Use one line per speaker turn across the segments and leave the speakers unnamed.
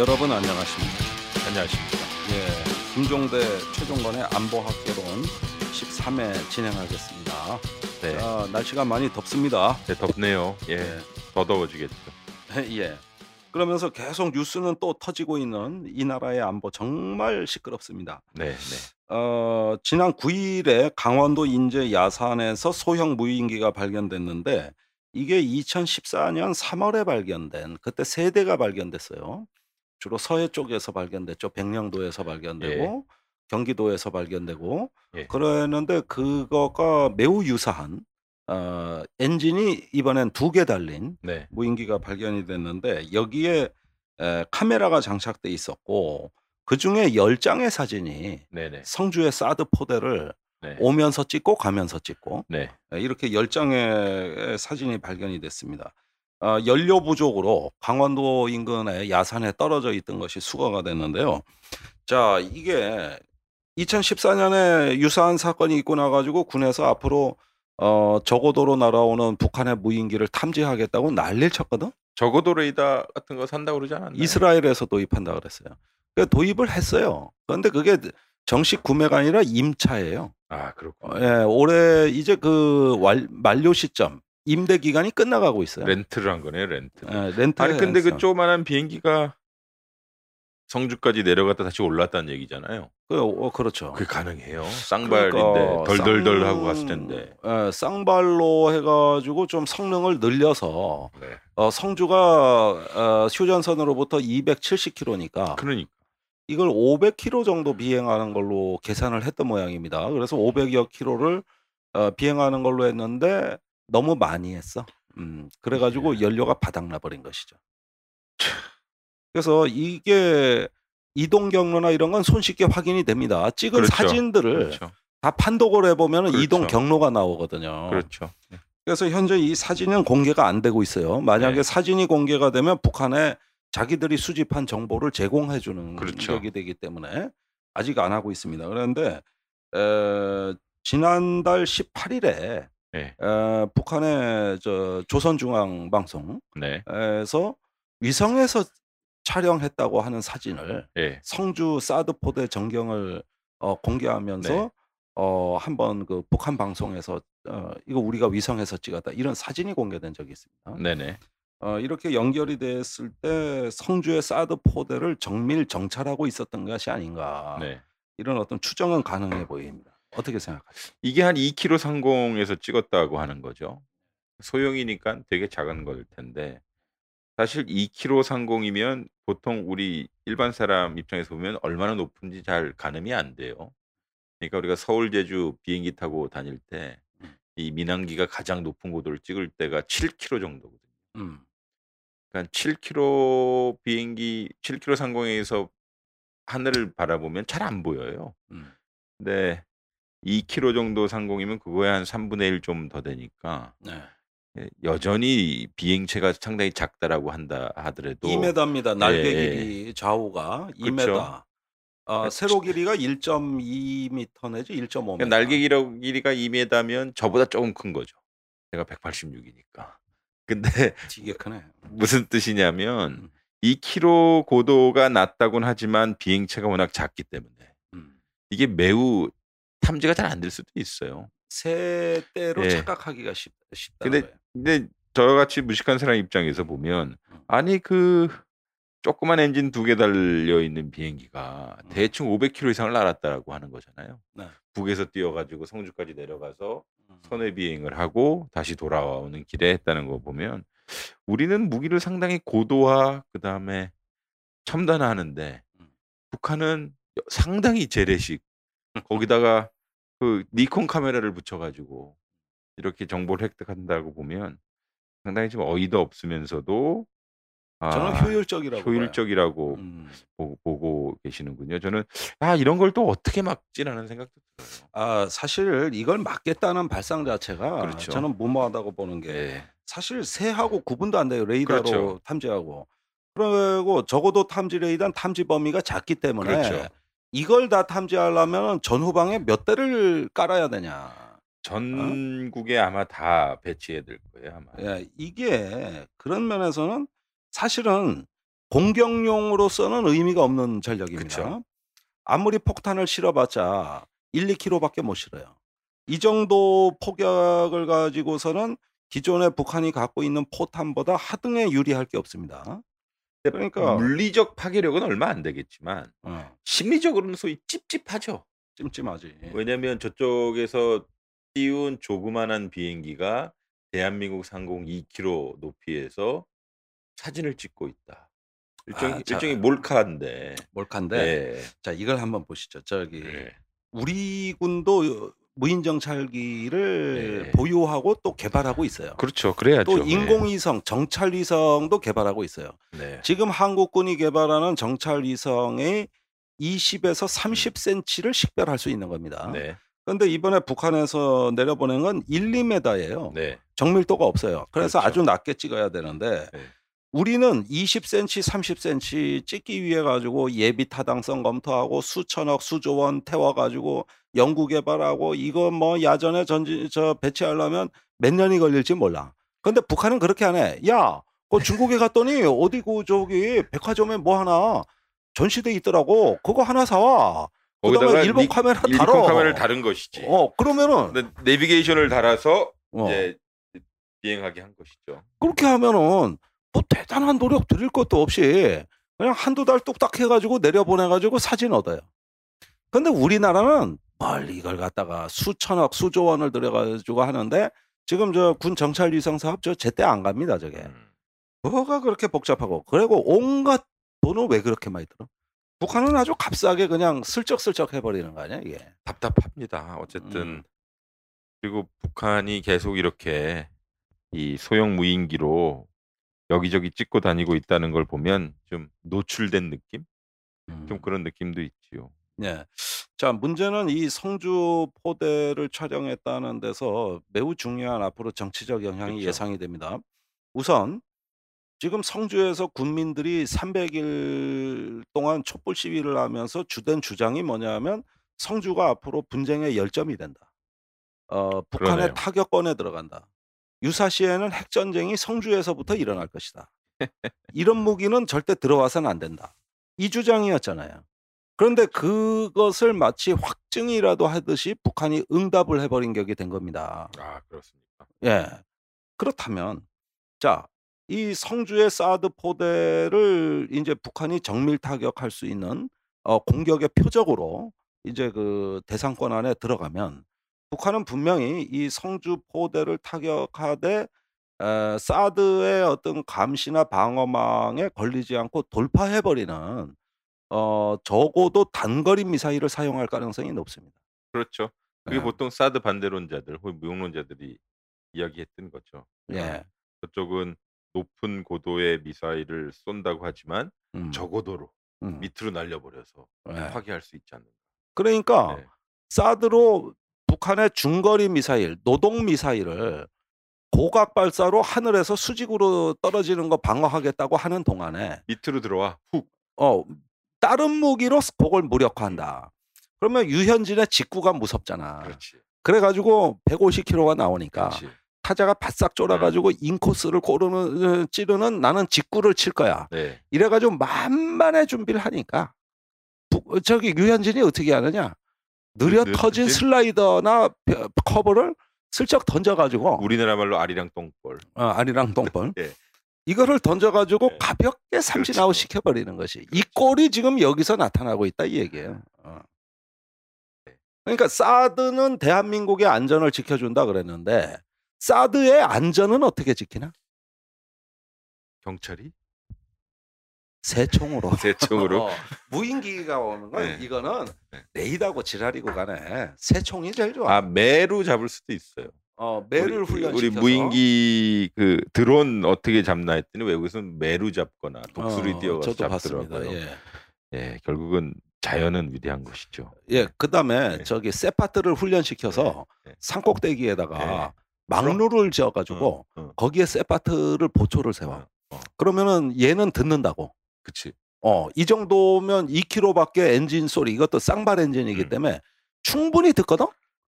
여러분 안녕하십니까?
안녕하십니까.
예, 김종대 최종건의 안보학개론 13회 진행하겠습니다.
네.
자, 날씨가 많이 덥습니다.
네, 덥네요. 예.
예.
더 더워지겠죠.
예. 그러면서 계속 뉴스는 또 터지고 있는 이 나라의 안보 정말 시끄럽습니다.
네, 네.
어, 지난 9일에 강원도 인제 야산에서 소형 무인기가 발견됐는데 이게 2014년 3월에 발견된 그때 세 대가 발견됐어요. 주로 서해 쪽에서 발견됐죠. 백령도에서 발견되고 경기도에서 발견되고
예.
그랬는데 그거가 매우 유사한 어, 엔진이 이번엔 두 개 달린
네.
무인기가 발견이 됐는데 여기에 에, 카메라가 장착돼 있었고 그 중에 10장의 사진이
네, 네.
성주의 사드 포대를
네.
오면서 찍고 가면서 찍고
네.
에, 이렇게 10장의 사진이 발견이 됐습니다. 어, 연료 부족으로 강원도 인근의 야산에 떨어져 있던 것이 수거가 됐는데요. 자, 이게 2014년에 유사한 사건이 있고 나가지고 군에서 앞으로 어, 저고도로 날아오는 북한의 무인기를 탐지하겠다고 난리를 쳤거든.
저고도 레이더 같은 거 산다고 그러지 않았나요?
이스라엘에서 도입한다 그랬어요. 그 도입을 했어요. 그런데 그게 정식 구매가 아니라 임차예요.
아, 그렇군요.
예, 올해 이제 그 완, 만료 시점 임대 기간이 끝나가고 있어요.
렌트를 한 거네요, 렌트.
예, 렌트.
아니 근데 그 조그만한 비행기가 성주까지 내려갔다 다시 올랐다는 얘기잖아요.
그, 어, 그렇죠.
그게 가능해요? 쌍발인데
그러니까
덜덜덜
쌍-
하고 갔을 텐데.
예, 쌍발로 해가지고 좀 성능을 늘려서
네.
어, 성주가 어, 휴전선으로부터 270km니까
그러니까.
이걸 500km 정도 비행하는 걸로 계산을 했던 모양입니다. 그래서 500여 킬로를 어, 비행하는 걸로 했는데 너무 많이 했어. 음, 그래가지고
예.
연료가 바닥나 버린 것이죠. 그래서 이게 이동 경로나 이런 건 손쉽게 확인이 됩니다. 찍은
그렇죠.
사진들을
그렇죠.
다 판독을 해보면
그렇죠.
이동 경로가 나오거든요.
그렇죠. 네.
그래서 현재 이 사진은 공개가 안 되고 있어요. 만약에
네.
사진이 공개가 되면 북한에 자기들이 수집한 정보를 제공해 주는
그렇죠.
격이 되기 때문에 아직 안 하고 있습니다. 그런데 에, 지난달 18일에
네.
북한의 저 조선중앙방송에서
네.
위성에서 촬영했다고 하는 사진을
예.
성주 사드 포대 전경을 어, 공개하면서
네.
어, 한번 그 북한 방송에서 어, 이거 우리가 위성에서 찍었다 이런 사진이 공개된 적이 있습니다.
네, 네.
어, 이렇게 연결이 됐을 때 성주의 사드 포대를 정밀 정찰하고 있었던 것이 아닌가
네.
이런 어떤 추정은 가능해 보입니다. 어떻게 생각하세요?
이게 한 2km 상공에서 찍었다고 하는 거죠. 소형이니까 되게 작은 걸 텐데 사실 2km 상공이면 보통 우리 일반 사람 입장에서 보면 얼마나 높은지 잘 가늠이 안 돼요. 그러니까 우리가 서울 제주 비행기 타고 다닐 때 이 민항기가 가장 높은 고도를 찍을 때가 7km 정도거든요.
음,
그러니까 7km 비행기 7km 상공에서 하늘을 바라보면 잘 안 보여요.
음.
근데 2km 정도 상공이면 그거에 한 3분의 1 좀 더 되니까
네.
예, 여전히 비행체가 상당히 작다라고 한다 하더라도
2m입니다. 날개
예, 예.
길이 좌우가 2m.
그쵸.
어,
그
세로 길이가 1.2m 내지 1.5m.
그러니까 날개 길이- 길이가 2m면 저보다 조금 큰 거죠. 제가 186이니까. 근데
되게 크네.
무슨 뜻이냐면
음.
2km 고도가 낮다고는 하지만 비행체가 워낙 작기 때문에
음.
이게 매우 탐지가 잘 안 될 수도 있어요.
새 때로
예.
착각하기가 쉽, 쉽다.
근데 근데 저같이 무식한 사람 입장에서 보면
음.
아니 그 조그만 엔진 두 개 달려 있는 비행기가
음.
대충 500km 이상을 날았다라고 하는 거잖아요.
네.
북에서 뛰어가지고 성주까지 내려가서
음.
선회 비행을 하고 다시 돌아오는 길에 했다는 거 보면 우리는 무기를 상당히 고도화 그 다음에 첨단화하는데
음.
북한은 상당히 재래식 거기다가 그 니콘 카메라를 붙여가지고 이렇게 정보를 획득한다고 보면 상당히 좀 어이도 없으면서도 아,
저는 효율적이라고.
효율적이라고
음.
보고, 보고 계시는군요. 저는 아 이런 걸 또 어떻게 막지라는 생각도 들어요.
아 사실 이걸 막겠다는 발상 자체가
그렇죠.
저는 무모하다고 보는 게
예.
사실 새하고 구분도 안 돼요 레이더로
그렇죠.
탐지하고 그리고 적어도 탐지 레이더는 탐지 범위가 작기 때문에
그렇죠.
이걸 다 탐지하려면 전후방에 몇 대를 깔아야 되냐
전국에 아마 다 배치해야 될 거예요 아마.
예, 이게 그런 면에서는 사실은 공격용으로서는 의미가 없는 전략입니다.
그쵸.
아무리 폭탄을 실어봤자 1, 2km밖에 못 실어요. 이 정도 폭격을 가지고서는 기존의 북한이 갖고 있는 포탄보다 하등에 유리할 게 없습니다. 그러니까
물리적 파괴력은 얼마 안 되겠지만
어,
심리적으로는 소위 찝찝하죠.
찜찜하지.
왜냐면 저쪽에서 띄운 조그만한 비행기가 대한민국 상공 2km 높이에서 사진을 찍고 있다. 일종,
아, 자,
일종의 몰카인데.
몰카인데
네.
자 이걸 한번 보시죠. 저기
네.
우리 군도 무인 정찰기를
네.
보유하고 또 개발하고 있어요.
그렇죠. 그래야죠.
또 인공위성, 정찰위성도 개발하고 있어요.
네.
지금 한국군이 개발하는 정찰위성의 20에서 30cm를 식별할 수 있는 겁니다.
네.
그런데 이번에 북한에서 내려보낸 건 1, 2m예요.
네.
정밀도가 없어요. 그래서
그렇죠.
아주 낮게 찍어야 되는데
네.
우리는 20cm, 30cm 찍기 위해 가지고 예비 타당성 검토하고 수천억, 수조원 태워 가지고 연구 개발하고 이거 뭐 야전에 전지 저 배치하려면 몇 년이 걸릴지 몰라. 근데 북한은 그렇게 안 해. 야, 그 중국에 갔더니 어디 그 저기 백화점에 뭐 하나 전시돼 있더라고. 그거 하나 사와. 그다음에
거기다가
일본
니-
카메라
일본
달어.
카메라를 다른 것이지.
어, 그러면은
내비게이션을 달아서
어,
이제 비행하게 한 것이죠.
그렇게 하면은 뭐 대단한 노력 들일 것도 없이 그냥 한두 달 뚝딱 해가지고 내려보내가지고 사진 얻어요. 근데 우리나라는 멀리 이걸 갖다가 수천억, 수조 원을 들여가지고 하는데 지금 저 군 정찰 위성 사업 저 제때 안 갑니다, 저게.
음.
뭐가 그렇게 복잡하고 그리고 온갖 돈을 왜 그렇게 많이 들어? 북한은 아주 값싸게 그냥 슬쩍슬쩍 해버리는 거 아니야, 이게.
답답합니다. 어쨌든
음.
그리고 북한이 계속 이렇게 이 소형 무인기로 여기저기 찍고 다니고 있다는 걸 보면 좀 노출된 느낌? 좀
음.
그런 느낌도 있지요.
네. 자, 문제는 이 성주 포대를 촬영했다는 데서 매우 중요한 앞으로 정치적 영향이
그쵸.
예상이 됩니다. 우선 지금 성주에서 군민들이 300일 동안 촛불 시위를 하면서 주된 주장이 뭐냐면 성주가 앞으로 분쟁의 열점이 된다. 어, 북한의
그러네요.
타격권에 들어간다. 유사시에는 핵전쟁이 성주에서부터 일어날 것이다. 이런 무기는 절대 들어와서는 안 된다. 이 주장이었잖아요. 그런데 그것을 마치 확증이라도 하듯이 북한이 응답을 해버린 격이 된 겁니다.
아 그렇습니까?
예. 그렇다면, 자, 이 성주의 사드 포대를 이제 북한이 정밀 타격할 수 있는 어, 공격의 표적으로 이제 그 대상권 안에 들어가면 북한은 분명히 이 성주 포대를 타격하되 에, 사드의 어떤 감시나 방어망에 걸리지 않고 돌파해버리는 어, 적어도 단거리 미사일을 사용할 가능성이 높습니다.
그렇죠. 그게
예.
보통 사드 반대론자들 혹은 무용론자들이 이야기했던 거죠.
예.
아, 저쪽은 높은 고도의 미사일을 쏜다고 하지만
음,
저고도로
음,
밑으로 날려버려서
예.
파괴할 수 있지 않는가.
그러니까
네.
사드로 북한의 중거리 미사일, 노동 미사일을 고각 발사로 하늘에서 수직으로 떨어지는 거 방어하겠다고 하는 동안에
밑으로 들어와 훅.
어 다른 무기로 그걸 무력화한다. 그러면 유현진의 직구가 무섭잖아.
그렇지.
그래가지고 150km가 나오니까
그렇지.
타자가 바싹 쫄아가지고 인코스를 고르는 어, 찌르는 나는 직구를 칠 거야.
네.
이래가지고 만반의 준비를 하니까 북- 저기 유현진이 어떻게 하느냐? 느려
느-
터진? 슬라이더나 벼- 커버를 슬쩍 던져가지고
우리나라 말로 아리랑 똥볼.
어, 아리랑 똥벌
예.
이거를 던져가지고
네.
가볍게 삼진아웃
그렇죠.
시켜버리는 것이 이
그렇죠.
꼴이 지금 여기서 나타나고 있다 이 얘기예요. 어. 그러니까 사드는 대한민국의 안전을 지켜준다 그랬는데 사드의 안전은 어떻게 지키나?
경찰이
새총으로.
새총으로
어, 무인기가 오는 건
네.
이거는
네.
레이더하고 지랄이고 가네. 새총이 제일 좋아.
아 매로 잡을 수도 있어요.
어, 매를 훈련시켜서
우리 무인기 그 드론 어떻게 잡나 했더니 외국에서는 매로 잡거나 독수리
어,
뛰어가서 잡더라고요.
예.
예, 결국은 자연은 위대한 것이죠.
예, 그다음에
네.
저기 세파트를 훈련시켜서
네, 네.
산꼭대기에다가
네.
막루를 지어가지고
어, 어,
거기에 세파트를 보초를 세워.
어, 어.
그러면은 얘는 듣는다고.
그치.
어, 이 정도면 2km밖에 엔진 소리 이것도 쌍발 엔진이기
음.
때문에 충분히 듣거든.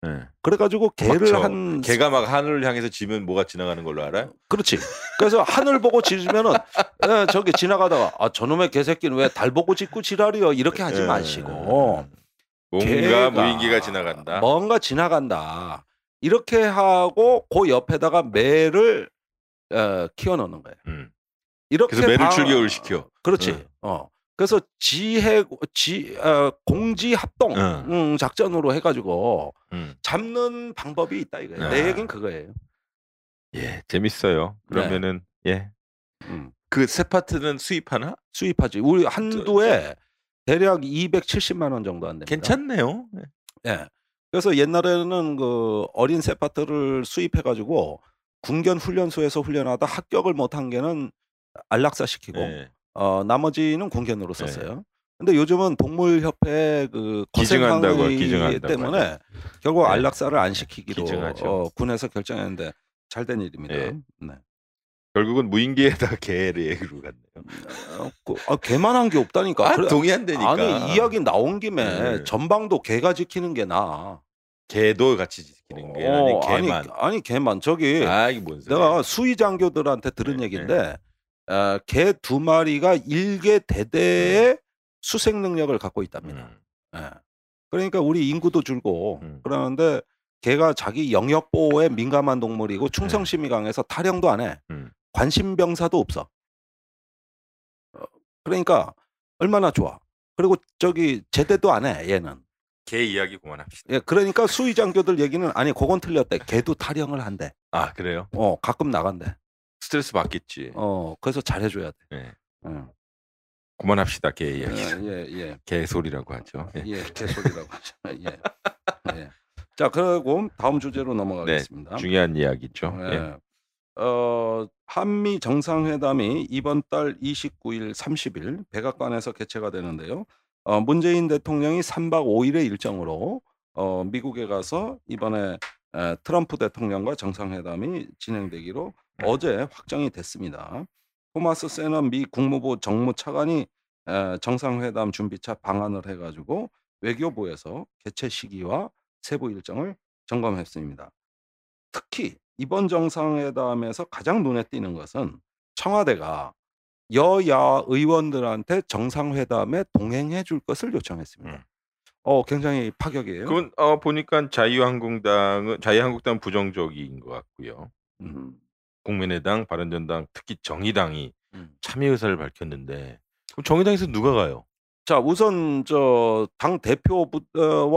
예.
그래가지고 개를
막 저-
한
개가 막 하늘을 향해서 지면 뭐가 지나가는 걸로 알아요?
그렇지. 그래서 하늘 보고 짖으면은 에, 저기 지나가다가 아 저놈의 개새끼는 왜 달 보고 짖고 지랄이요 이렇게 하지
예.
마시고
뭔가
개가
무인기가 지나간다.
뭔가 지나간다 이렇게 하고 그 옆에다가 매를 어, 키워놓는 거예요.
음.
이렇게
그래서 매를
방-
출격을 시켜.
그렇지.
응.
어. 그래서 지해 지 어, 공지 합동
응.
음, 작전으로 해가지고
음.
잡는 방법이 있다 이거예요.
아.
내 얘기는 그거예요.
예, 재밌어요. 그러면은 예.
음.
그 세 파트는 수입하나?
수입하지. 우리 한두에 대략 270만 원 정도 안 됩니다.
괜찮네요.
예. 그래서 옛날에는 그 어린 세 파트를 수입해 가지고 군견 훈련소에서 훈련하다 합격을 못한 개는 안락사 시키고
예.
어 나머지는 군견으로 썼어요. 근데 요즘은 동물협회 그 거센항의 때문에
하죠.
결국
네.
안락사를 안 시키기로. 어, 군에서 결정했는데 잘 된 일입니다.
예.
네.
결국은 무인기에다가 개를 갔네요.
어, 그, 아, 개만한 게 없다니까.
아, 동의한다니까.
아니 이야기 나온 김에
네.
전방도 개가 지키는 게 나.
개도 같이 지키는 게
어,
아니 개만.
아니, 아니 개만 저기
아.
내가 수의 장교들한테 들은
네,
얘기인데 어, 개두 마리가 일개 대대의 수색 능력을 갖고 있답니다.
음.
예. 그러니까 우리 인구도 줄고
음.
그러는데 개가 자기 영역 보호에 민감한 동물이고 충성심이 강해서 타령도 안 해.
음.
관심 병사도 없어. 어, 그러니까 얼마나 좋아. 그리고 저기 제대도 안 해. 얘는.
개 이야기 그만합시다.
예, 그러니까 수의 장교들 얘기는 아니 그건 틀렸대. 개도 타령을 한대.
아, 그래요?
어, 가끔 나간대.
스트레스 받겠지.
어, 그래서 잘해줘야 돼.
예.
응.
그만합시다. 개
예,
이야기.
예, 예,
개 소리라고 하죠. 예.
예, 개소리라고 하죠. 예. 예. 자, 그리고 다음 주제로 넘어가겠습니다.
중요한 이야기죠. 예.
예. 어, 한미 정상회담이 이번 달 29일, 30일 백악관에서 개최가 되는데요. 어, 문재인 대통령이 3박 5일의 일정으로 어, 미국에 가서 이번에 에, 트럼프 대통령과 정상회담이 진행되기로 어제 확정이 됐습니다. 토마스 세넌 미 국무부 정무차관이 에, 정상회담 준비차 방안을 해가지고 외교부에서 개최 시기와 세부 일정을 점검했습니다. 특히 이번 정상회담에서 가장 눈에 띄는 것은 청와대가 여야 의원들한테 정상회담에 동행해 줄 것을 요청했습니다.
음.
어, 굉장히 파격이에요.
그건 어, 보니까 자유한국당은 자유한국당 부정적인 것 같고요.
음,
국민의당, 바른정당, 특히 정의당이
음.
참여 의사를 밝혔는데 그럼 정의당에서 누가 가요?
자, 우선 저 당 대표와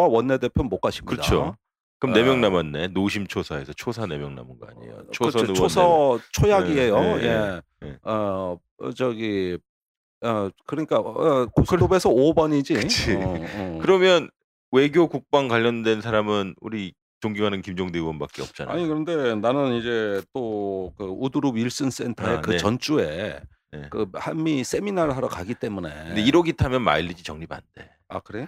원내 대표 못 가십니다.
그렇죠. 그럼 네명
아.
남았네. 노심초사에서 초사 네 명 남은 거 아니에요?
어,
초선
그렇죠. 초서 초약이에요.
네, 네,
예.
네.
어, 어, 저기 어 그러니까 어, 고스톱에서 5번이지.
그치.
어, 어.
그러면 외교 국방 관련된 사람은 우리 존경하는 김종대 의원밖에 없잖아요.
아니 그런데 나는 이제 또 그 우드루 윌슨 센터에
아,
그
네.
전주에
네.
그 한미 세미나를 하러 가기 때문에
근데 1호기 타면 마일리지 적립 안 돼.
아 그래?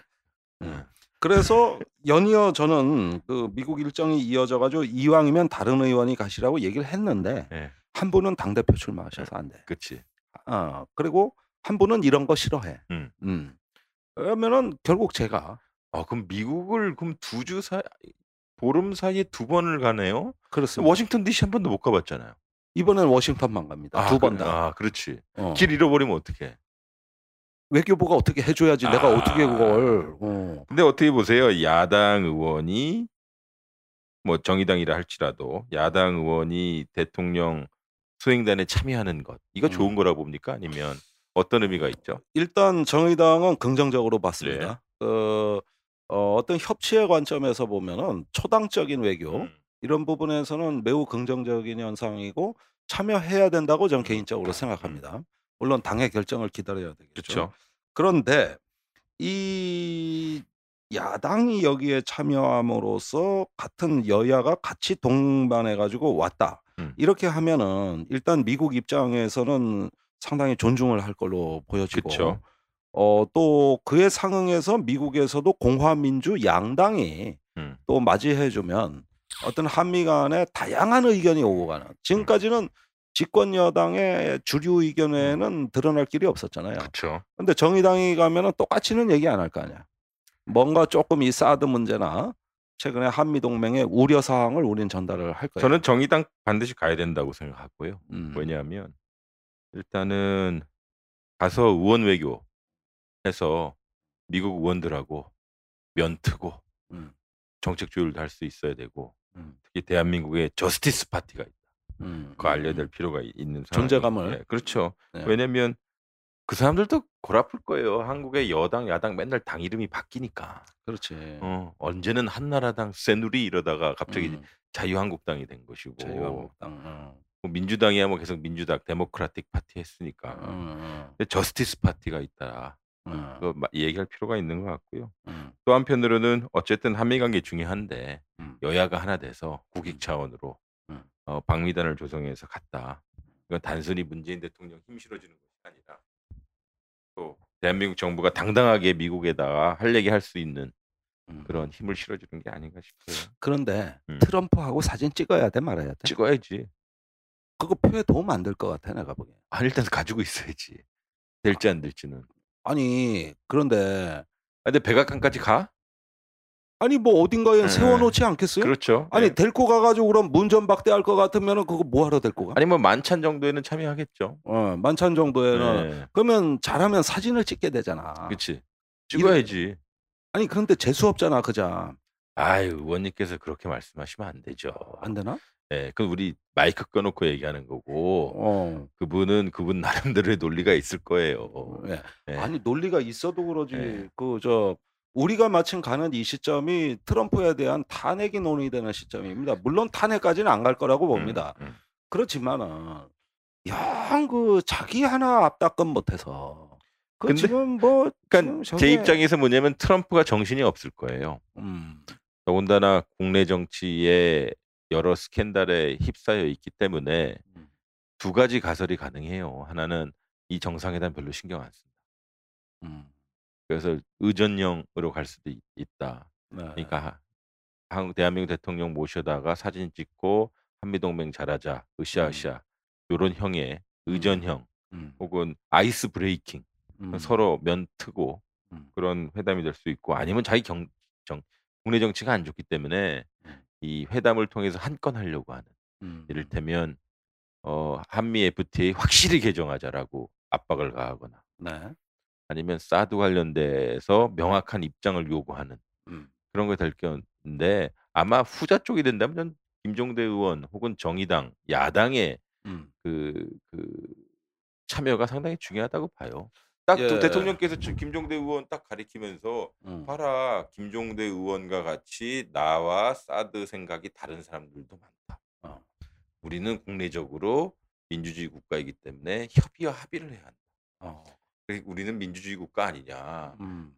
음.
그래서 연이어 저는 그 미국 일정이 이어져 가지고 이왕이면 다른 의원이 가시라고 얘기를 했는데
네.
한 분은 당 대표 출마하셔서 안 돼.
그렇지.
어 그리고 한 분은 이런 거 싫어해.
음.
음. 그러면은 결국 제가
아 그럼 미국을 그럼 두 주 사이 보름 사이에 두 번을 가네요.
그렇습니다.
워싱턴 D.C. 한 번도 못 가봤잖아요.
이번엔 워싱턴만 갑니다. 두번
그래.
다.
아 그렇지.
어.
길 잃어버리면 어떡해.
외교부가 어떻게 해줘야지 내가
아.
어떻게 그걸. 어.
근데 어떻게 보세요? 야당 의원이 뭐 정의당이라 할지라도 야당 의원이 대통령 수행단에 참여하는 것 이거
음.
좋은 거라 봅니까? 아니면 어떤 의미가 있죠?
일단 정의당은 긍정적으로 봤습니다.
네.
그 어, 어떤 협치의 관점에서 보면은 초당적인 외교
음.
이런 부분에서는 매우 긍정적인 현상이고 참여해야 된다고 저는
음.
개인적으로 생각합니다. 물론 당의 결정을 기다려야 되겠죠.
그렇죠.
그런데 이 야당이 여기에 참여함으로써 같은 여야가 같이 동반해 가지고 왔다.
음.
이렇게 하면은 일단 미국 입장에서는 상당히 존중을 할 걸로 보여지고
그쵸.
어 또 그에 상응해서 미국에서도 공화민주 양당이
음.
또 맞이해 주면 어떤 한미 간에 다양한 의견이 오고 가는 지금까지는 집권 여당의 주류 의견에는 드러날 길이 없었잖아요.
그렇죠.
근데 정의당이 가면은 똑같이는 얘기 안 할 거 아니야. 뭔가 조금 이 사드 문제나 최근에 한미 동맹의 우려 사항을 우린 전달을 할 거예요.
저는 정의당 반드시 가야 된다고 생각하고요.
음.
왜냐하면 일단은 가서 의원 외교 해서 미국 의원들하고 면트고
음.
정책 조율도 할 수 있어야 되고
음.
특히 대한민국에 저스티스 파티가 있다.
음.
그거 알려야
음.
될 필요가 이- 있는 상황.
존재감을.
그렇죠.
네.
왜냐면 그 사람들도 골아플 거예요. 한국의 여당 야당 맨날 당 이름이 바뀌니까.
그렇지.
어, 언제는 한나라당 새누리 이러다가 갑자기
음.
자유한국당이 된 것이고
자유한국당. 어.
뭐 민주당이야 뭐 계속 민주당 데모크라틱 파티 했으니까
음, 음,
근데 저스티스 파티가 있다
음,
그거 마- 얘기할 필요가 있는 것 같고요
음,
또 한편으로는 어쨌든 한미 관계 중요한데
음.
여야가 하나 돼서 국익 차원으로
음.
어, 방미단을 조성해서 갔다 이건 단순히 문재인 대통령 힘 실어주는 것이 아니라 또 대한민국 정부가 당당하게 미국에다가 할 얘기 할 수 있는
음.
그런 힘을 실어주는 게 아닌가 싶어요
그런데
음.
트럼프하고 사진 찍어야 돼 말아야 돼?
찍어야지
그거 표에 도움 안 될 것 같아 내가 보기엔.
아, 일단 가지고 있어야지 될지 안 될지는
아니 그런데
아, 근데 백악관까지 가?
아니 뭐 어딘가에
네.
세워놓지 않겠어요?
그렇죠.
아니
네.
데리고 가가지고 그럼 문전박대할 것 같으면은 그거 뭐하러 데리고 가?
아니 뭐 만찬 정도에는 참여하겠죠.
어, 만찬 정도에는
네.
그러면 잘하면 사진을 찍게 되잖아.
그렇지. 찍어야지.
아니 그런데 재수 없잖아 그자
아유 의원님께서 그렇게 말씀하시면 안 되죠.
안 되나?
예, 그 우리 마이크 꺼놓고 얘기하는 거고
어.
그분은 그분 나름대로의 논리가 있을 거예요.
예.
예.
아니 논리가 있어도 그러지
네.
그저 우리가 마침 가는 이 시점이 트럼프에 대한 탄핵이 논의되는 시점입니다. 물론 탄핵까지는 안 갈 거라고 봅니다.
음, 음.
그렇지만은 영 그 자기 하나 앞다끔 못해서 그
근데-
지금 뭐
그러니까
지금
제 입장에서 뭐냐면 트럼프가 정신이 없을 거예요.
음,
더군다나 국내 정치에 여러 스캔들에 휩싸여 있기 때문에
음.
두 가지 가설이 가능해요. 하나는 이 정상회담 별로 신경 안 쓴다.
음,
그래서 의전형으로 갈 수도 있, 다
네.
그러니까 한국 대한민국 대통령 모셔다가 사진 찍고 한미동맹 잘하자 으쌰으쌰 요런 형의 의전형
음,
혹은 아이스 브레이킹
음,
서로 면 트고
음.
그런 회담이 될 수 있고 아니면 자기 경, 정, 국내 정치가 안 좋기 때문에
음.
이 회담을 통해서 한 건 하려고 하는
음,
이를테면 어, 한미 FTA 확실히 개정하자라고 압박을 가하거나
네.
아니면 사드 관련돼서 명확한 입장을 요구하는
음,
그런 게될 건데 아마 후자 쪽이 된다면 전 김종대 의원 혹은 정의당 야당의
음.
그, 그 참여가 상당히 중요하다고 봐요. 딱또
예.
대통령께서 김종대 의원 딱 가리키면서
음.
봐라 김종대 의원과 같이 나와 사드 생각이 다른 사람들도 많다.
어.
우리는 국내적으로 민주주의 국가이기 때문에 협의와 합의를 해야 한다.
어.
우리는 민주주의 국가 아니냐.
음,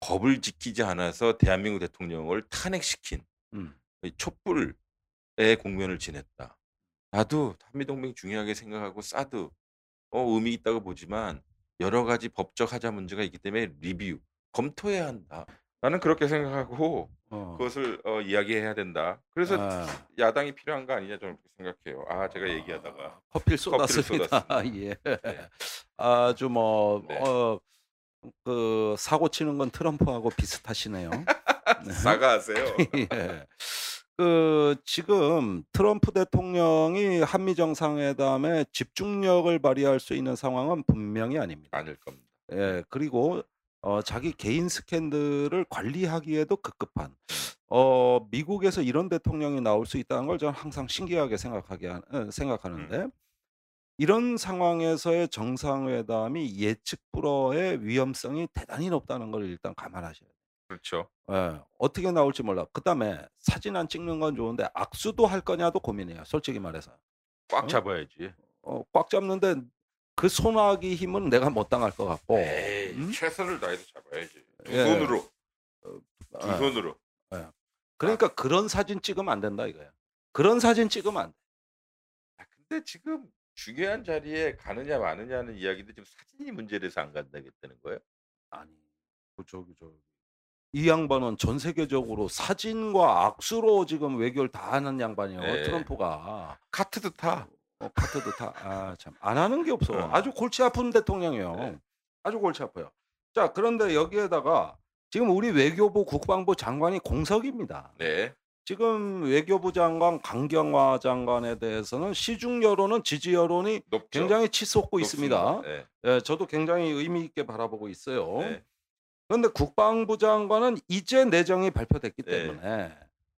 법을 지키지 않아서 대한민국 대통령을 탄핵시킨
음.
이 촛불의 공면을 지냈다. 나도 한미동맹 중요하게 생각하고 사드 어, 의미 있다고 보지만 여러 가지 법적 하자 문제가 있기 때문에 리뷰 검토해야 한다. 나는 그렇게 생각하고
어.
그것을 어, 이야기해야 된다. 그래서
아.
야당이 필요한 거 아니냐 저는 그렇게 생각해요. 아 제가 얘기하다가
커피를
커피를
쏟았습니다.
쏟았습니다.
예.
네.
아주 뭐,
네.
어, 그, 사고 치는 건 트럼프하고 비슷하시네요. 네.
사과하세요.
예. 그, 지금 트럼프 대통령이 한미 정상회담에 집중력을 발휘할 수 있는 상황은 분명히 아닙니다.
아닐 겁니다.
예, 그리고 어, 자기 개인 스캔들을 관리하기에도 급급한 어, 미국에서 이런 대통령이 나올 수 있다는 걸 저는 항상 신기하게 생각하게 하- 어, 생각하는데 이런 상황에서의 정상회담이 예측 불허의 위험성이 대단히 높다는 걸 일단 감안하셔야 돼요.
그렇죠.
예, 어떻게 나올지 몰라. 그다음에 사진 안 찍는 건 좋은데 악수도 할 거냐도 고민이에요. 솔직히 말해서.
꽉
어?
잡아야지.
어, 꽉 잡는데 그 손아귀 힘은 내가 못 당할 것 같고.
에이,
음?
최선을 다해서 잡아야지. 두
예.
손으로. 두
예.
손으로.
그러니까 그런 사진 찍으면 안 된다 이거야. 그런 사진 찍으면 안 돼.
아, 근데 지금 중요한 자리에 가느냐 마느냐는 이야기도 지금 사진이 문제돼서 안 간다겠다는 거예요.
아니, 그 저기 저기 이 양반은 전 세계적으로 사진과 악수로 지금 외교를 다 하는 양반이에요.
네.
트럼프가
카트도 타.
어, 카트도 다. 아, 참. 안 하는 게 없어.
어.
아주 골치 아픈 대통령이에요.
네.
아주 골치 아파요. 자, 그런데 여기에다가 지금 우리 외교부 국방부 장관이 공석입니다.
네.
지금 외교부 장관 강경화 장관에 대해서는 시중 여론은 지지 여론이
높죠.
굉장히 치솟고 있습니다.
높습니다. 네.
예, 저도 굉장히 의미 있게 바라보고 있어요.
네.
그런데 국방부 장관은 이제 내정이 발표됐기
네.
때문에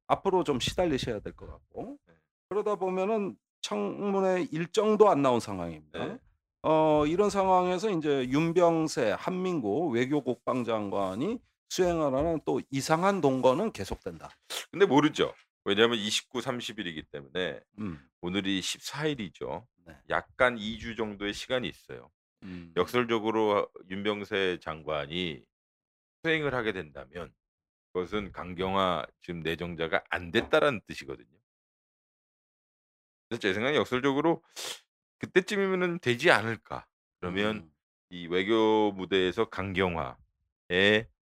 앞으로 좀 시달리셔야 될 것 같고
네.
그러다 보면은 청문회 일정도 안 나온 상황입니다.
네.
어, 이런 상황에서 이제 윤병세 한민구 외교국방장관이 수행하라는 또 이상한 동거는 계속된다.
근데 모르죠. 왜냐하면 29, 30일이기 때문에
음,
오늘이 14일이죠.
네.
약간 2주 정도의 시간이 있어요.
음.
역설적으로 윤병세 장관이 수행을 하게 된다면 그것은 강경화 지금 내정자가 안 됐다라는 뜻이거든요. 그래서 제 생각에 역설적으로 그때쯤이면은 되지 않을까. 그러면
음.
이 외교 무대에서 강경화의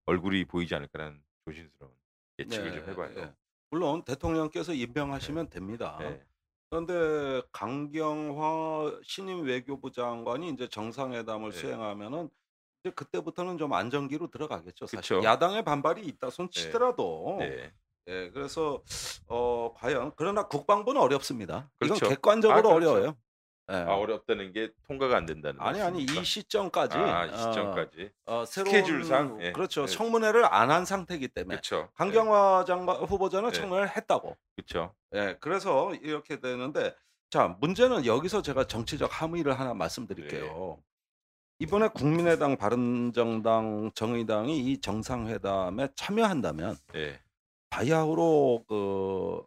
얼굴이 보이지 않을까라는 조심스러운 예측을 좀
네,
해봐요.
예. 물론 대통령께서 임명하시면 됩니다.
네.
그런데 강경화 신임 외교부 장관이 이제 정상회담을
네.
수행하면은 이제 그때부터는 좀 안정기로 들어가겠죠. 사실
그쵸.
야당의 반발이 있다 손 치더라도
네.
예, 그래서 어 과연 그러나 국방부는 어렵습니다.
그렇죠.
이건 객관적으로
아, 그렇죠.
어려워요. 예.
아 어렵다는 게 통과가 안 된다는
아니 아니 이
말씀입니까?
시점까지
아, 이
어,
시점까지.
어, 새로운
스케줄상? 예.
그렇죠
예.
청문회를 안 한 상태이기 때문에
그렇죠.
강경화 장관 후보자는
네.
청문회를 했다고.
그렇죠.
예, 그래서 이렇게 되는데 자 문제는 여기서 제가 정치적 함의를 하나
네.
말씀드릴게요. 이번에 국민의당, 바른정당, 정의당이 이 정상회담에 참여한다면
네.
바야흐로 그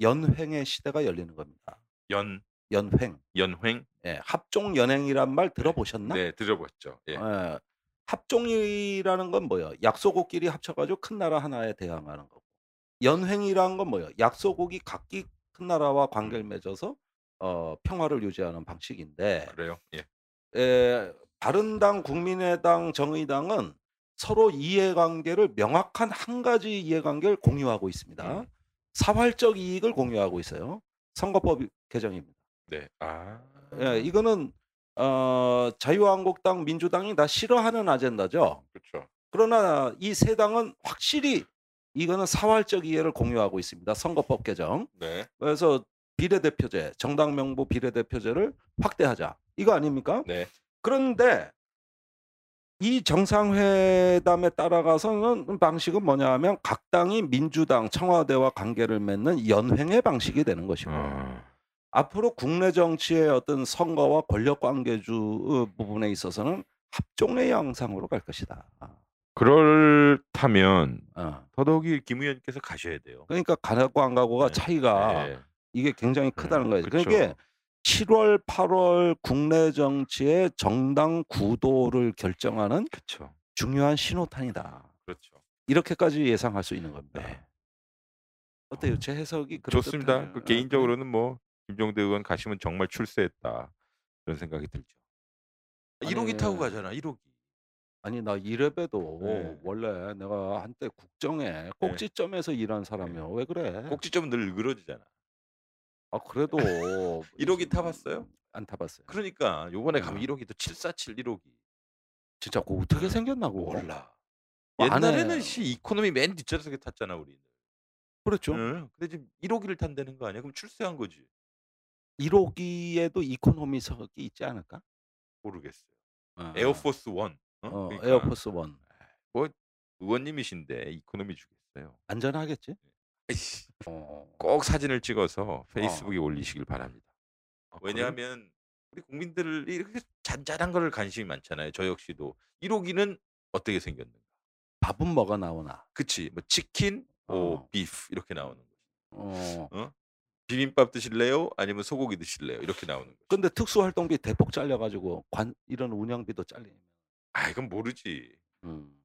연횡의 시대가 열리는 겁니다.
연
연횡,
연횡.
예, 합종 연행이란 말 들어보셨나?
네, 들어봤죠. 예.
예, 합종이라는 건 뭐예요? 약소국끼리 합쳐가지고 큰 나라 하나에 대항하는 거고. 연횡이라는 건 뭐예요? 약소국이 각기 큰 나라와 관계를 맺어서 어, 평화를 유지하는 방식인데,
그래요. 예.
에, 바른당, 국민의당, 정의당은 서로 이해관계를 명확한 한 가지 이해관계를 공유하고 있습니다.
음.
사활적 이익을 공유하고 있어요. 선거법 개정입니다.
네. 아.
예, 이거는 어, 자유한국당, 민주당이 다 싫어하는 아젠다죠.
그렇죠.
그러나 이 세 당은 확실히 이거는 사활적 이해를 공유하고 있습니다. 선거법 개정.
네.
그래서 비례대표제, 정당 명부 비례대표제를 확대하자. 이거 아닙니까?
네.
그런데 이 정상회담에 따라가서는 방식은 뭐냐 하면 각 당이 민주당, 청와대와 관계를 맺는 연횡의 방식이 되는 것이고
어.
앞으로 국내 정치의 어떤 선거와 권력 관계주 부분에 있어서는 합종의 양상으로 갈 것이다.
그렇다면
어.
더더욱이 김 의원께서 가셔야 돼요.
그러니까 가고 안 가고가
네.
차이가
네.
이게 굉장히 크다는
음,
거예요. 그러니까 7월, 8월 국내 정치의 정당 구도를 결정하는
그렇죠.
중요한 신호탄이다.
그렇죠.
이렇게까지 예상할 수 있는 겁니다.
네.
어때요? 제 해석이
좋습니다.
그
개인적으로는 뭐 김종대 의원 가시면 정말 출세했다 그런 생각이 들죠.
아니,
1호기 타고 가잖아. 1호기.
아니 나 이래봬도
네.
원래 내가 한때 국정에 꼭지점에서 일한 사람이야. 왜 그래?
꼭지점은 늘 늘어지잖아.
아 그래도
1 호기 타봤어요?
안 타봤어요.
그러니까 요번에 가면
어.
1호기도 747 1 호기.
진짜 그거 어떻게 생겼나고?
몰라.
뭐 안에-
옛날에는 시 economy 맨 뒷좌석에 탔잖아 우리.
그렇죠.
응. 근데 지금 1 호기를 탄다는 거 아니야? 그럼 출세한 거지.
1 호기에도 economy석이 있지 않을까?
모르겠어요.
어.
Air Force One. 어?
어,
그러니까
Air Force One
뭐 의원님이신데 economy 주겠어요.
안전하겠지?
아이씨.
어.
꼭 사진을 찍어서 페이스북에 올리시길 바랍니다.
아?
왜냐하면 우리 국민들이 이렇게 잔잔한 걸 관심이 많잖아요. 저 역시도 1호기는 어떻게 생겼는가?
밥은 뭐가 나오나?
그치? 뭐 치킨, 뭐
어.
비프 이렇게 나오는 거지.
어.
비빔밥 드실래요? 아니면 소고기 드실래요? 이렇게 나오는 거지.
근데 특수활동비 대폭 잘려가지고 관 이런 운영비도 잘리면.
아 이건 모르지.
음.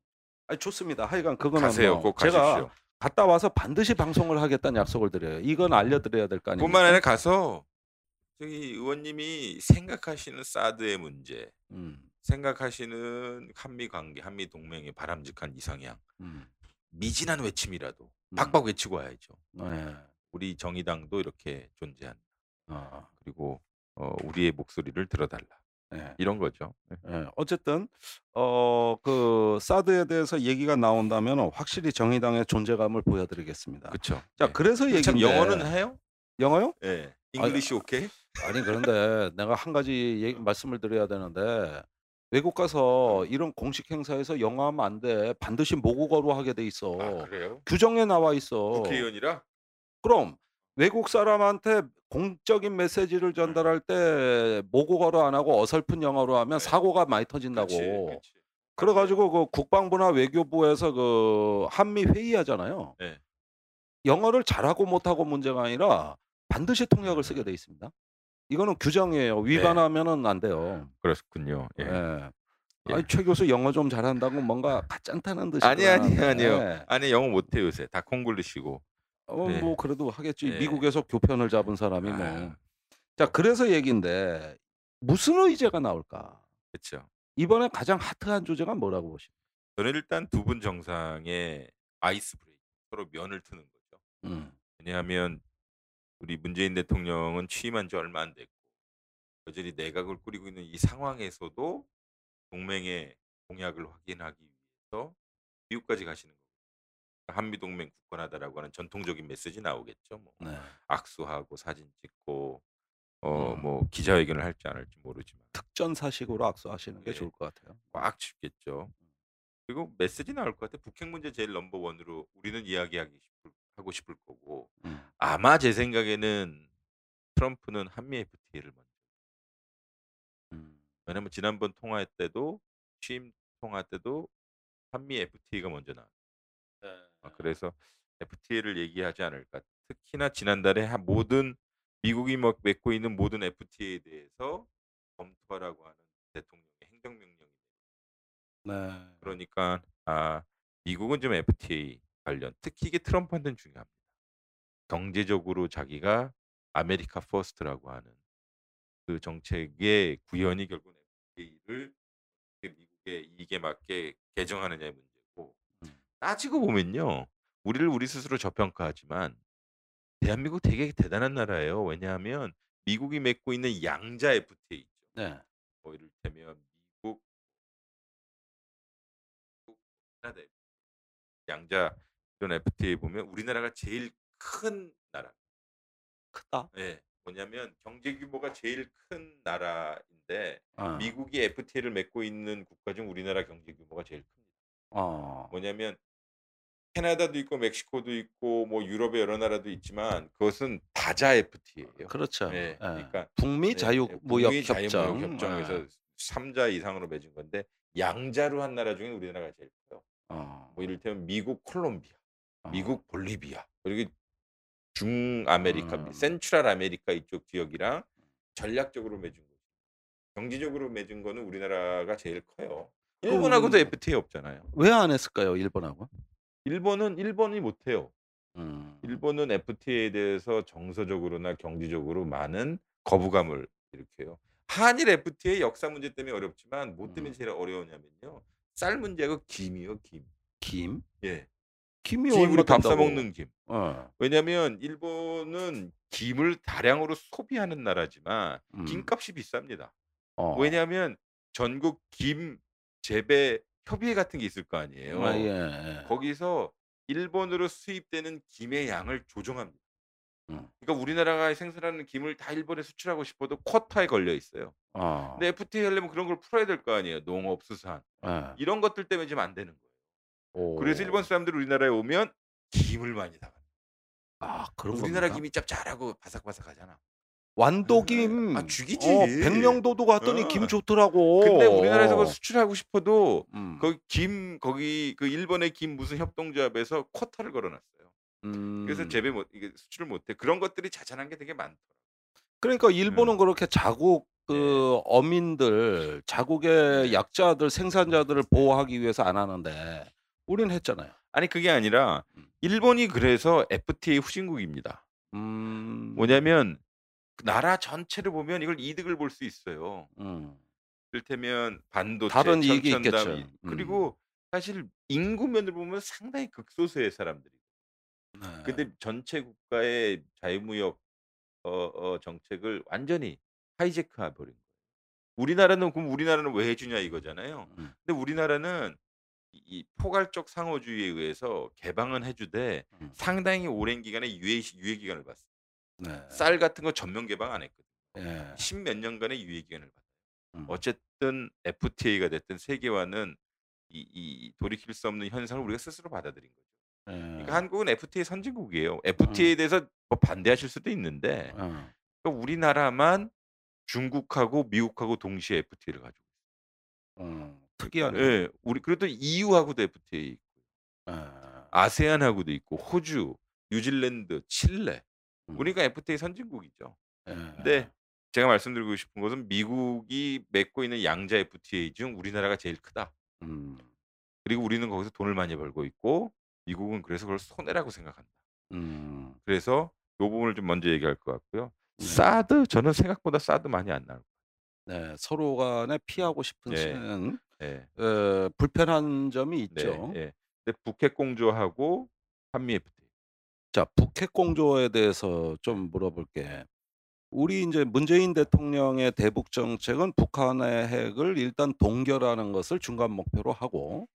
아니 좋습니다. 하여간 그거는
가세요. 뭐꼭
제가
가십시오.
갔다 와서 반드시 방송을 하겠다는 약속을 드려요. 이건 알려드려야 될 거 아닙니까?
뿐만 아니라 가서 저기 의원님이 생각하시는 사드의 문제,
음,
생각하시는 한미 관계, 한미 동맹의 바람직한 이상향,
음,
미진한 외침이라도
음.
박박 외치고 와야죠.
네.
우리 정의당도 이렇게 존재한다.
어.
그리고 어, 우리의 목소리를 들어달라.
예.
이런 거죠. 네.
예. 어쨌든 어 그 사드에 대해서 얘기가 나온다면은 확실히 정의당의 존재감을 보여드리겠습니다.
그쵸.
자
예.
그래서
참
얘긴데
영어는 해요?
영어요?
예. English OK?
아니 그런데 내가 한 가지 얘기 말씀을 드려야 되는데 외국 가서 이런 공식 행사에서 영어하면 안 돼. 반드시 모국어로 하게
돼아
있어.
그래요?
규정에 나와 있어.
국회의원이라?
그럼 외국 사람한테 공적인 메시지를
음.
전달할 때 모국어로 안 하고 어설픈 영어로 하면
네.
사고가 많이 터진다고.
그렇지.
그래
맞아요.
가지고 그 국방부나 외교부에서 그 한미 회의하잖아요.
네.
영어를 잘하고 못하고 문제가 아니라 반드시 통역을 쓰게
음.
돼 있습니다. 이거는 규정이에요.
네.
위반하면은 안 돼요.
그렇군요. 예.
예.
예.
아니 최 교수 영어 좀 잘한다고 뭔가 가짠타는 듯이
아니, 아니. 아니요. 아니 영어 못해요 요새. 다 콩글리시고.
어
네.
뭐 그래도 하겠지.
네.
미국에서 교편을 잡은 사람이 뭐.
아.
자 그래서 얘긴데 무슨 의제가 나올까?
그쵸.
이번에 가장 핫한 주제가 뭐라고 보십니까?
저는 일단 두 분 정상의 아이스 브레이킹 서로 면을 트는 거죠.
음.
왜냐하면 우리 문재인 대통령은 취임한 지 얼마 안 됐고 여전히 내각을 꾸리고 있는 이 상황에서도 동맹의 공약을 확인하기 위해서 미국까지 가시는 한미 동맹 굳건하다라고 하는 전통적인 메시지 나오겠죠. 뭐
네.
악수하고 사진 찍고 어
음.
뭐 기자회견을 할지 안 할지 모르지만
특전사식으로 악수하시는 게
네.
좋을 것 같아요.
꽉 쥐겠죠. 그리고 메시지 나올 것 같아. 북핵 문제 제일 넘버 원으로 우리는 이야기하기 싶을, 하고 싶을 거고
음.
아마 제 생각에는 트럼프는 한미 FTA를 먼저.
음.
왜냐면 지난번 통화 때도 취임 통화 때도 한미 FTA가 먼저 나왔어요. 아, 그래서 FTA를 얘기하지 않을까. 특히나 지난달에 한 모든 미국이 뭐 맺고 있는 모든 FTA에 대해서 검토하라고 하는 대통령의 행정명령이
네.
그러니까 아 미국은 좀 FTA 관련 특히 이게 트럼프한테는 중요합니다. 경제적으로 자기가 America First라고 하는 그 정책의 구현이 결국 FTA를 미국의 이익에 맞게 개정하느냐의 문제고
음.
따지고 보면요. 우리를 우리 스스로 저평가하지만 대한민국 되게 대단한 나라예요. 왜냐하면 미국이 맺고 있는 양자 FTA 있죠.
네.
뭐 이를테면 미국, 미국, 캐나다 양자 이런 FTA 보면 우리나라가 제일 큰 나라.
크다.
예. 뭐냐면 경제 규모가 제일 큰 나라인데
어.
미국이 FTA를 맺고 있는 국가 중 우리나라 경제 규모가 제일 큽니다.
어.
뭐냐면 캐나다도 있고 멕시코도 있고 뭐 유럽의 여러 나라도 있지만 그것은 다자 FTA예요.
그렇죠.
예.
예.
그러니까
북미
네,
자유무역
북미
협정.
협정에서
예.
3자 이상으로 맺은 건데 양자로 한 나라 중에 우리나라가 제일 커요.
어.
뭐 이를테면 미국 콜롬비아,
어.
미국 볼리비아, 그리고 중아메리카,
음.
Central America 이쪽 지역이랑 전략적으로 맺은 거죠. 경제적으로 맺은 거는 우리나라가 제일 커요. 일본하고도
음.
FTA 없잖아요.
왜 안 했을까요, 일본하고?
일본은 일본이 못 해요.
음.
일본은 FTA에 대해서 정서적으로나 경제적으로 많은 거부감을 일으켜요. 한일 FTA 역사 문제 때문에 어렵지만 뭐 때문에
음.
제일 어려우냐면요. 쌀 문제하고 김이요, 김.
김?
예.
김이
김 우리
얼마
밥사
된다고?
먹는 김.
어.
왜냐면 일본은 김을 다량으로 소비하는 나라지만
음.
김값이 비쌉니다.
어.
왜냐하면 전국 김 재배 협의회 같은 게 있을 거 아니에요.
아, 예, 예.
거기서 일본으로 수입되는 김의 양을 조정합니다.
음.
그러니까 우리나라가 생산하는 김을 다 일본에 수출하고 싶어도 쿼타에 걸려 있어요.
어.
근데 FTA 하려면 그런 걸 풀어야 될 거 아니에요. 농업, 수산
예.
이런 것들 때문에 지금 안 되는 거예요. 그래서 일본
오.
사람들이 우리나라에 오면 김을 많이 사갑니다.
아, 그런
우리나라
겁니까?
김이 짭짤하고 바삭바삭하잖아.
완도김.
아, 죽이지.
어, 백령도도 갔더니
어.
김 좋더라고.
근데 우리나라에서 그걸 수출하고 싶어도
음.
거기 김 거기 그 일본의 김 무슨 협동조합에서 쿼타를 걸어놨어요. 그래서
음.
재배 못 이게 수출을 못해. 그런 것들이 자잘한 게 되게 많더라고요.
그러니까 일본은
음.
그렇게 자국 그
네.
어민들, 자국의
네.
약자들, 생산자들을 보호하기 위해서 안 하는데 우리는 했잖아요.
아니 그게 아니라
음.
일본이 그래서 FTA 후진국입니다.
음.
뭐냐면 그 나라 전체를 보면 이걸 이득을 볼 수 있어요.
음.
이를테면 반도체,
다른 이익이 있겠죠.
이
음.
그리고 사실 인구면으로 보면 상당히 극소수의 사람들이.
네.
근데 전체 국가의 자유무역 어, 어, 정책을 완전히 하이제크해 버린 거예요. 우리나라는 그럼 우리나라는 왜 해 주냐 이거잖아요.
음.
근데 우리나라는 이 이 포괄적 상호주의에 의해서 개방은 해 주되
음.
상당히 오랜 기간의 유예 시 유예 기간을 받습니다.
네.
쌀 같은 거 전면 개방 안 했거든요.
예.
십몇 년간의 유예 기간을 받아요.
음.
어쨌든 FTA가 됐든 세계화는 이 이 돌이킬 수 없는 현상을 우리가 스스로 받아들인 거죠.
예.
그러니까 한국은 FTA 선진국이에요.
음.
FTA에 대해서 뭐 반대하실 수도 있는데
어.
그러니까 우리나라만 중국하고 미국하고 동시에 FTA를 가지고
음. 특이하네요.
예. 우리 그래도 EU하고도 FTA 있고
예.
아세안하고도 있고 호주, 뉴질랜드, 칠레.
음.
우리가 FTA 선진국이죠.
예.
근데 제가 말씀드리고 싶은 것은 미국이 맺고 있는 양자 FTA 중 우리나라가 제일 크다.
음.
그리고 우리는 거기서 돈을 많이 벌고 있고 미국은 그래서 그걸 손해라고 생각한다.
음.
그래서 요 부분을 좀 먼저 얘기할 것 같고요.
네.
사드 저는 생각보다 사드 많이 안 나올
네. 서로 간에 피하고 싶은
예.
시는
예.
어 불편한 점이
네.
있죠.
예. 근데 북핵 공조하고 한미 FTA.
자 북핵 공조에 대해서 좀 물어볼게. 우리 인제 문재인 대통령의 대북 정책은 북한의 핵을 일단 동결하는 것을 중간 목표로 하고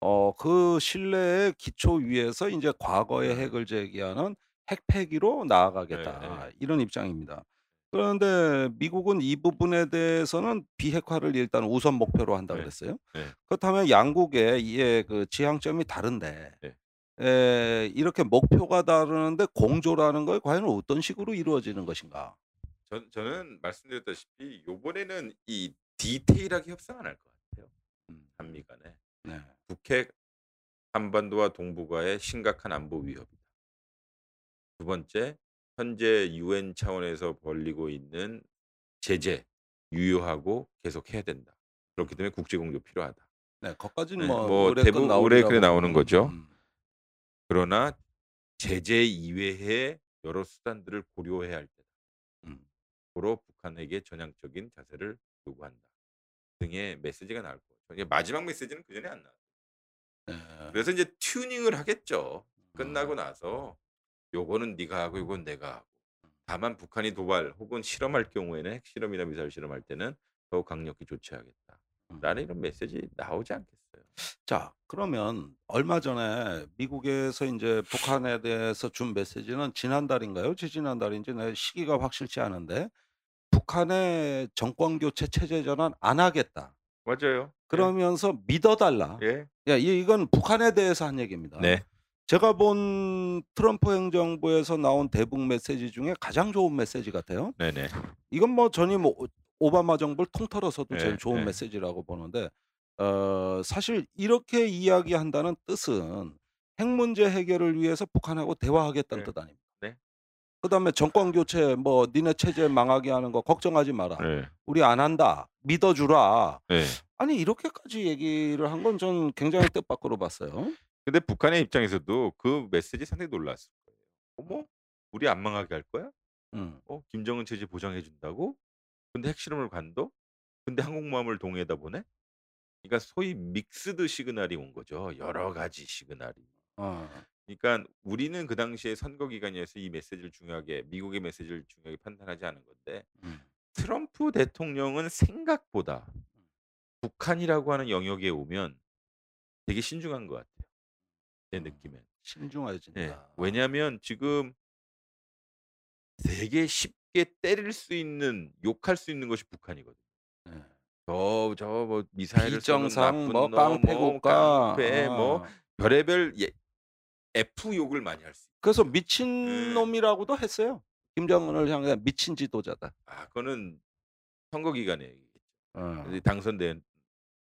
어 그 신뢰의 기초 위에서 인제 과거의
음.
핵을 제기하는 핵 폐기로
네.
나아가겠다.
예.
이런 입장입니다. 그런데 미국은 이 부분에 대해서는 비핵화를 일단 우선 목표로 한다
네.
그랬어요.
네.
그렇다면 양국의 이의 그 지향점이 다른데
네.
에 이렇게 목표가 다르는데 공조라는 거 과연 어떤 식으로 이루어지는 것인가?
전 저는 말씀드렸다시피 요번에는 이 디테일하게 협상 안 할 것 같아요.
음.
한미 간에.
네.
북핵 한반도와 동북아의 심각한 안보 위협이다. 두 번째, 현재 유엔 차원에서 벌리고 있는 제재 유효하고 계속 해야 된다. 그렇기 때문에 국제 공조 필요하다.
네. 거기까지는
네. 뭐뭐 대부분 의례 그래
나오리라고
나오는 거죠.
음.
그러나 제재 이외의 여러 수단들을 고려해야 할 때다.
음.
고로 북한에게 전향적인 자세를 요구한다. 등의 메시지가 나올 거예요. 마지막 메시지는 그 전에 안 나와요.
네.
그래서 인제 튜닝을 하겠죠. 끝나고
음.
나서 요거는 네가 하고 요건 내가 하고. 다만 북한이 도발 혹은 실험할 경우에는 핵실험이나 미사일 실험할 때는 더욱 강력히 조치하겠다.
음.
라는 이런 메시지 나오지 않겠어요.
자 그러면 얼마 전에 미국에서 인제 북한에 대해서 준 메시지는 지난달인가요? 지지난달인지 내 시기가 확실치 않은데 북한의 정권 교체 체제 전환 안 하겠다.
맞아요. 예.
그러면서 믿어 달라.
예.
야 이 이건 북한에 대해서 한 얘기입니다.
네.
제가 본 트럼프 행정부에서 나온 대북 메시지 중에 가장 좋은 메시지 같아요.
네네.
이건 뭐 전임 오 오바마 정부를 통틀어서도 제일
예.
좋은
예.
메시지라고 보는데 어 사실 이렇게 이야기한다는 뜻은 핵 문제 해결을 위해서 북한하고 대화하겠다는
네.
뜻 아닙니까?
네.
그다음에 정권 교체 뭐 "니네 체제 망하게 하는 거 걱정하지 마라.
네.
우리 안 한다. 믿어 주라."
네.
아니 이렇게까지 얘기를 한 건 전 굉장히 뜻밖으로 봤어요.
근데 북한의 입장에서도 그 메시지 상당히 놀랐을 거예요. '어머? 우리 안 망하게 할 거야?
음.
어 김정은 체제 보장해 준다고? 근데 핵실험을 관둬? 근데 항공모함을 동해에다 보내?' 그러니까 소위 mixed signal이 온 거죠. 여러 가지 시그널이.
어.
그러니깐 우리는 그 당시에 선거 기간이어서 이 메시지를 중요하게 미국의 메시지를 중요하게 판단하지 않은 건데
음.
트럼프 대통령은 생각보다 북한이라고 하는 영역에 오면 되게 신중한 것 같아요. 제
음.
느낌엔. 예.
신중해진다.
왜냐하면 지금 되게 쉽게 때릴 수 있는 욕할 수 있는 것이 북한이거든요.
네.
저저 뭐 미사일을 쏘는
비정상
나쁜
뭐
놈,
깡패
뭐
국가.
깡패 뭐
어.
별의별 예 F 욕을 많이 할 수.
그래서
예.
미친놈이라고도 했어요. 김정은을 향해 미친 지도자다.
아 그거는 선거 기간에 얘기했죠.
어.
근데 당선된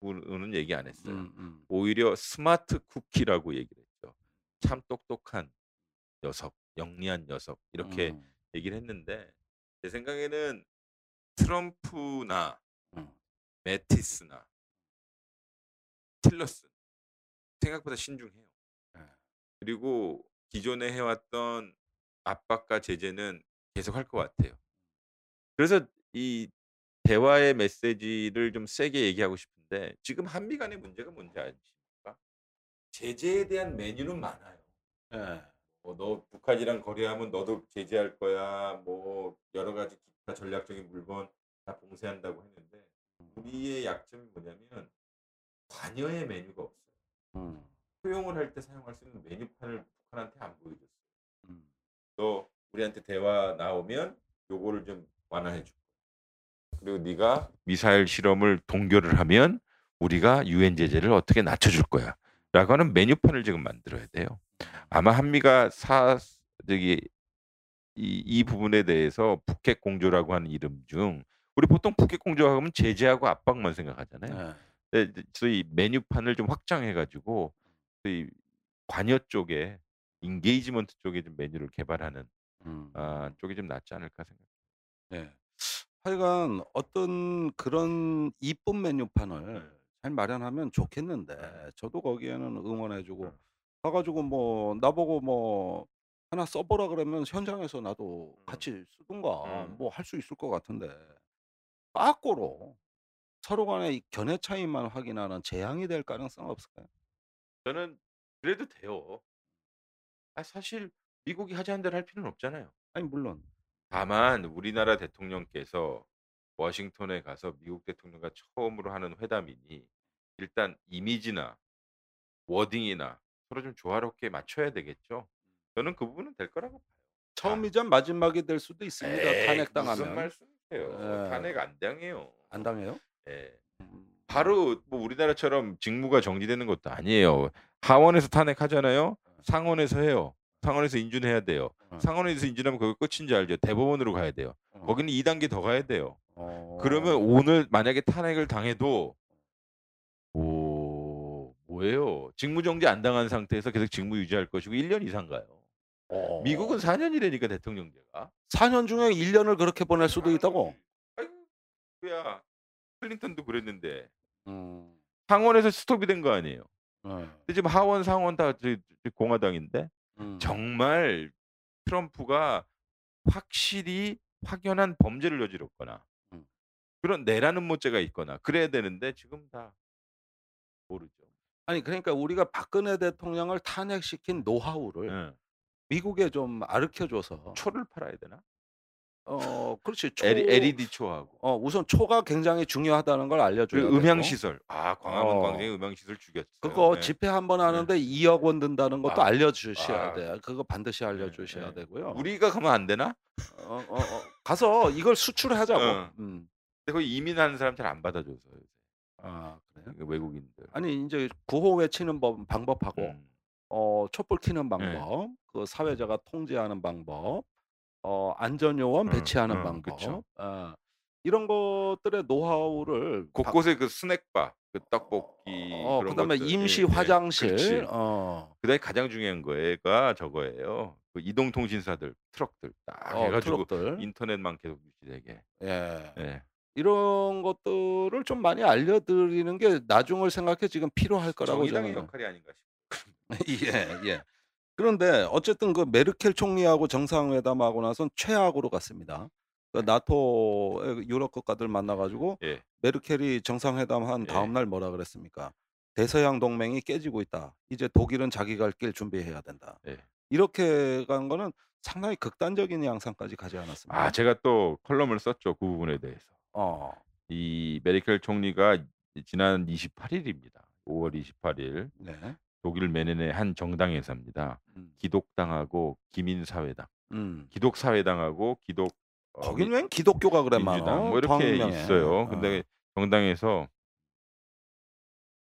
후는 얘기 안 했어요.
음 음.
오히려 스마트 쿠키라고 얘기를 했죠. 참 똑똑한 녀석, 영리한 녀석 이렇게
음.
얘기를 했는데 제 생각에는 트럼프나
음.
매티스나 틸러슨 생각보다 신중해요.
예.
그리고 기존에 해 왔던 압박과 제재는 계속 할 것 같아요. 그래서 이 대화의 메시지를 좀 세게 얘기하고 싶은데 지금 한미 간의 문제가 뭔지 아십니까? 제재에 대한 메뉴는 많아요.
예.
뭐 "너 북한이랑 거래하면 너도 제재할 거야." 뭐 여러 가지 기타 전략적인 물건 다 봉쇄한다고 했는데 우리의 약점이 뭐냐면 관여의 메뉴가 없어요.
음.
소용을 할 때 사용할 수 있는 메뉴판을 북한한테 안 보여줬어요.
음.
너 우리한테 대화 나오면 요거를 좀 완화해 줄 거야. 그리고 네가 미사일 실험을 동결을 하면 우리가 유엔 제재를 어떻게 낮춰 줄 거야. 라고 하는 메뉴판을 지금 만들어야 돼요. 아마 한미가 사 저기 이, 이 부분에 대해서 북핵 공조라고 하는 이름 중 우리 보통 북핵 공조하고 하면 제재하고 압박만 생각하잖아요.
네.
저희 메뉴판을 좀 확장해 가지고 저희 관여 쪽에 engagement 쪽에 좀 메뉴를 개발하는
음.
아 쪽이 좀 낫지 않을까 생각.
네. 하여간 어떤 그런 이쁜 메뉴판을
네.
잘 마련하면 좋겠는데
네.
저도 거기에는 응원해 주고
음.
가 가지고 뭐 나보고 뭐 하나 써 보라 그러면 현장에서 나도
음.
같이 쓰든가
음.
뭐할 수 있을 것 같은데 빠꾸로 서로 간의 이 견해 차이만 확인하는 재앙이 될 가능성은 없을까요?
저는 그래도 돼요. 아 사실 미국이 하자는 대로 할 필요는 없잖아요.
아니 물론.
다만 우리나라 대통령께서 워싱턴에 가서 미국 대통령과 처음으로 하는 회담이니 일단 이미지나 워딩이나 서로 좀 조화롭게 맞춰야 되겠죠. 저는 그 부분은 될 거라고 봐요. 아.
처음이자 마지막이 될 수도 있습니다
에이 무슨
탄핵당하면.
말씀 이세요.
예.
탄핵 안 당해요.
안 당해요?
예.
음.
바로 뭐 우리나라처럼 직무가 정지되는 것도 아니에요. 하원에서 탄핵하잖아요. 상원에서 해요. 상원에서 인준해야 돼요.
어.
상원에서 인준하면 그거 끝인 줄 알죠. 대법원으로 가야 돼요.
어.
거기는 2 단계 더 가야 돼요.
어.
그러면 오늘 만약에 탄핵을 당해도 오 뭐예요? 직무정지 안 당한 상태에서 계속 직무 유지할 것이고 1년 이상 가요.
어.
미국은 4 년이라니까 대통령제가.
4년 중에 1 년을 그렇게 보낼 수도 있다고?
아이고 뭐야. 클린턴도 그랬는데.
음.
상원에서 스톱이 된 거 아니에요.
네.
근데 지금 하원, 상원 다 저기 저 공화당인데
음.
정말 트럼프가 확실히 확연한 범죄를 저질렀거나
음.
그런 내라는 모죄가 있거나 그래야 되는데 지금 다 모르죠.
아니 그러니까 우리가 박근혜 대통령을 탄핵시킨 노하우를
예.
미국에 좀 가르쳐 줘서
초를 팔아야 되나?
어 그렇지. 초
L LED 초하고.
어 우선 초가 굉장히 중요하다는 걸
그리고
되고.
음향 시설. 아 광화문
어.
광장에 음향 시설 죽였어요.
그거
예.
집회 1번
예.
하는데 2억 원 든다는 것도
아.
알려주셔야
아.
돼요. 그거 반드시
예
알려주셔야
예.
되고요.
우리가 가면 안 되나?
어 어 어 가서 이걸 수출하자고.
어.
음.
근데 거기 이민하는 사람 잘 안 받아줘서 요새.
아 그래요?
그 외국인들.
아니 인제 구호 외치는 법 방법하고
음.
어 촛불 켜는
예.
방법, 그 사회자가 통제하는 방법, 어 안전요원
어
배치하는
어
방법,
그쵸.
아 이런 것들의 노하우를 박
곳곳에 그 스낵바, 그 떡볶이
어
그런
그다음에
것들
임시
예 예.
화장실
그렇지.
어.
그다음에 가장 중요한 거가 저거예요. 그 이동통신사들, 트럭들
딱해어
가지고
트럭들.
인터넷만 계속 유지되게.
예.
예.
이런 것들을 좀 많이 알려드리는 게 나중을 생각해 지금 필요할 거라고
정의당의
저는
역할이 아닌가 싶어요.
예 예. 그런데 어쨌든 그 메르켈 총리하고 정상회담하고 나선 최악으로 갔습니다. 그 나토의 유럽 국가들 만나 가지고
예.
메르켈이 정상회담한
예.
다음 날 뭐라 그랬습니까? "대서양 동맹이 깨지고 있다. 이제 독일은 자기 갈 길 준비해야 된다."
예.
이렇게 간 거는 상당히 극단적인 양상까지 가지 않았습니까?
아 제가 또 컬럼을 썼죠. 그 부분에 대해서.
어.
이 메르켈 총리가 이 지난 28 일입니다. 5월 28일
네.
독일 베른의 한 정당에서입니다.
음.
기독당하고 기민사회당.
음.
기독사회당하고 기독 어
거긴 미웬 기독교가 그래
민주당
많어.
뭐 이렇게
광명에.
있어요. 근데
어.
정당에서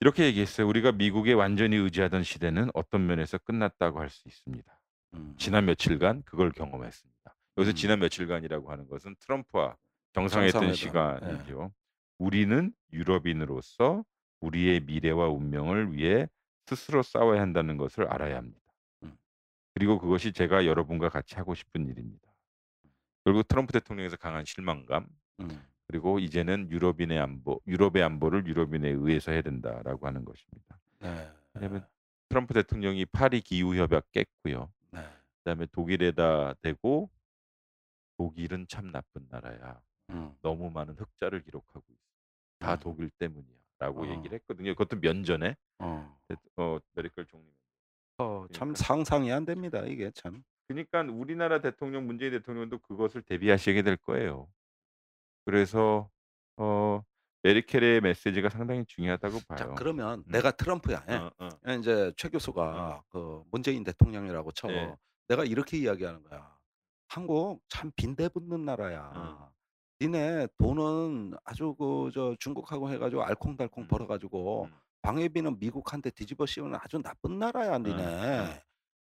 이렇게 얘기했어요. "우리가 미국에 완전히 의지하던 시대는 어떤 면에서 끝났다고 할 수 있습니다.
음.
지난 며칠간 그걸 경험했습니다." 여기서
음.
지난 며칠간이라고 하는 것은 트럼프와
정상회담. 예.
시간이죠. "우리는 유럽인으로서 우리의 미래와 운명을 위해 스스로 싸워야 한다는 것을 알아야 합니다.
음.
그리고 그것이 제가 여러분과 같이 하고 싶은 일입니다." 결국 트럼프 대통령에서 강한 실망감
음.
그리고 "이제는 유럽인의 안보 유럽의 안보를 유럽인에 의해서 해야 된다."라고 하는 것입니다.
네.
왜냐하면 트럼프 대통령이 파리 기후 협약 깼고요.
네.
그다음에 독일에다 대고 "독일은 참 나쁜 나라야.
음.
너무 많은 흑자를 기록하고 있어. 다
음.
독일 때문이야." 라고
어.
얘기를 했거든요. 그것도 면전에
어.
대어 메르켈 총리.
어참
그러니까.
상상이 안 됩니다 이게 참.
그니깐 우리나라 대통령 문재인 대통령도 그것을 대비하시게 될 거예요. 그래서 어 메르켈의 메시지가 상당히 중요하다고
자
봐요.
그러면
음.
내가 트럼프야. 예.
어 어.
예 인제 최
어.
교수가 그 문재인 대통령이라고 쳐.
예.
내가 이렇게 이야기하는 거야. "한국 참 빈대 붙는 나라야.
어.
니네 돈은 아주 그 저 중국하고 해 가지고 알콩달콩
음.
벌어 가지고
음.
방위비는 미국한테 뒤집어 씌우는 아주 나쁜 나라야
어.
니네.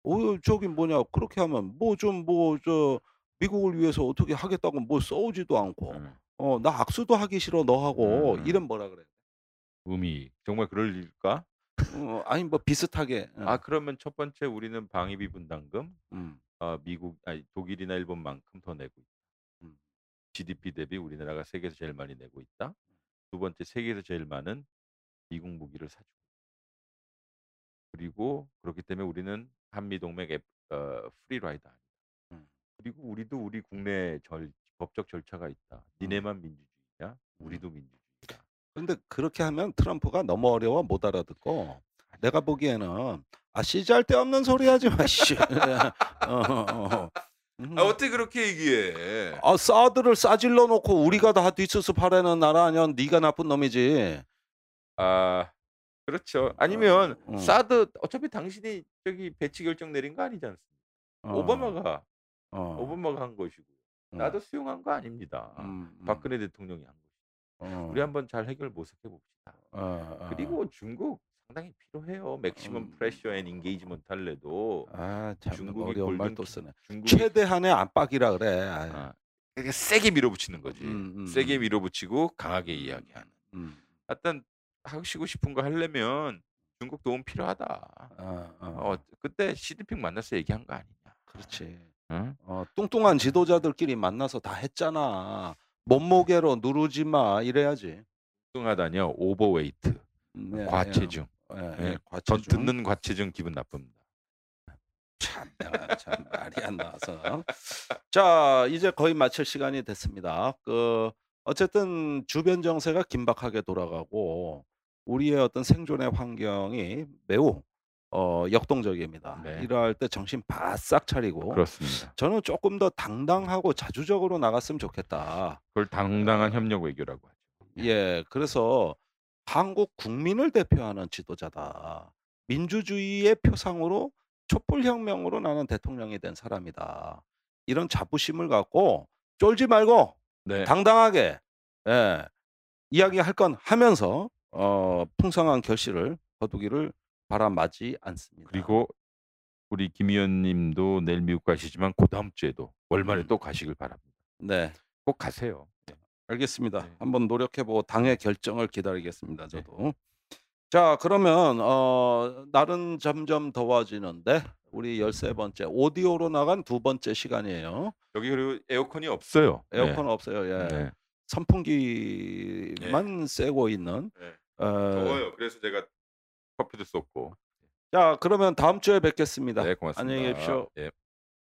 어.
어 저기 뭐냐 그렇게 하면 뭐 좀 뭐 저 미국을 위해서 어떻게 하겠다고 뭐 싸우지도 않고
음.
어 나 악수도 하기 싫어 너하고."
음.
이러면 뭐라 그래?
음이 정말 그럴 일일까?
어 아니 뭐 비슷하게.
아
예.
그러면 첫 번째 우리는 방위비 분담금
음.
어 미국 아니 독일이나 일본만큼 더 내고 있다.
음.
GDP 대비 우리나라가 세계에서 제일 많이 내고 있다. 두 번째 세계에서 제일 많은 미국 무기를 사주고 그리고 그렇기 때문에 우리는 한미 동맹 어 free ride 아니다.
음.
그리고 우리도 우리 국내 절 법적 절차가 있다.
음.
니네만 민주주의냐?
음.
우리도 민주주의다.
근데 그렇게 하면 트럼프가 너무 어려워 못 알아듣고 내가 보기에는 "아 씨잘 데없는 소리 하지 마 씨." 어 어 어. 음.
아 어떻게 그렇게 얘기해?
아 사드를 싸질러 놓고 우리가 다 뒷수습하라는 나라 아니야. 네가 나쁜 놈이지.
아 그렇죠. 아니면
어. 어.
사드 어차피 당신이 저기 배치 결정 내린 거 아니지 않습니까?
어.
오바마가
어.
오바마가 한 것이고요.
음.
나도 수용한 거 아닙니다.
음 음.
박근혜 대통령이 한 것이고. 우리
어.
한번 잘 해결 모색해 봅시다.
어 어.
그리고 중국 상당히 필요해요. maximum
음.
pressure and engagement 할래도
아 참
중국이
어려운 말
골든 또키
쓰네.
중국이
최대한의 압박이라 그래. 아이.
아 그러니까 세게 밀어붙이는 거지.
음 음
세게
음.
밀어붙이고 강하게 이야기하는.
음.
하여튼 하시고 싶은 거 하려면 중국 도움 필요하다. 어어
어.
그때 시진핑 만나서 얘기한 거 아니냐.
그렇지.
응?
어 뚱뚱한 지도자들끼리 만나서 다 했잖아. "몸무게로 누르지 마." 이래야지.
뚱하다니요. 오버웨이트.
네. 예.
과체중.
예
예.
예.
전
과체중.
듣는 과체중 기분 나쁩니다.
참 내가 참 말이 안 나와서. 자 이제 거의 마칠 시간이 됐습니다. 그 어쨌든 주변 정세가 긴박하게 돌아가고 우리의 어떤 생존의 환경이 매우 어 역동적입니다.
네.
이러할 때 정신 바싹 차리고
그렇습니다.
저는 '쪼끔 더 당당하고 자주적으로 나갔으면 좋겠다.'
그걸 당당한
어.
협력 외교라고 하죠. 네.
예. 그래서 ' 한국 국민을 대표하는 지도자다. 민주주의의 표상으로 촛불혁명으로 나는 대통령이 된 사람이다.' 이런 자부심을 갖고 쫄지 말고
네.
당당하게 예 이야기할 건 하면서 어 풍성한 결실을 거두기를 바라마지 않습니다.
그리고 우리 김 의원님도 내일 미국 가시지만 그 다음 주에도 월말에
음.
또 가시길 바랍니다.
네.
꼭 가세요. 네.
알겠습니다.
네.
한번 노력해 보고 당의 결정을 기다리겠습니다
네.
저도. 자 그러면 어 날은 점점 더워지는데 우리 13 번째 오디오로 나간 두 번째 시간이에요.
여기 그리고 에어컨이 없어요. 네.
에어컨 없어요. 예.
네.
선풍기만 쐬고 있는
네.
어
더워요. 그래서 제가 커피도 쏟고.
자 그러면 다음 주에 뵙겠습니다.
네 고맙습니다.
안녕히 계십시오.
예.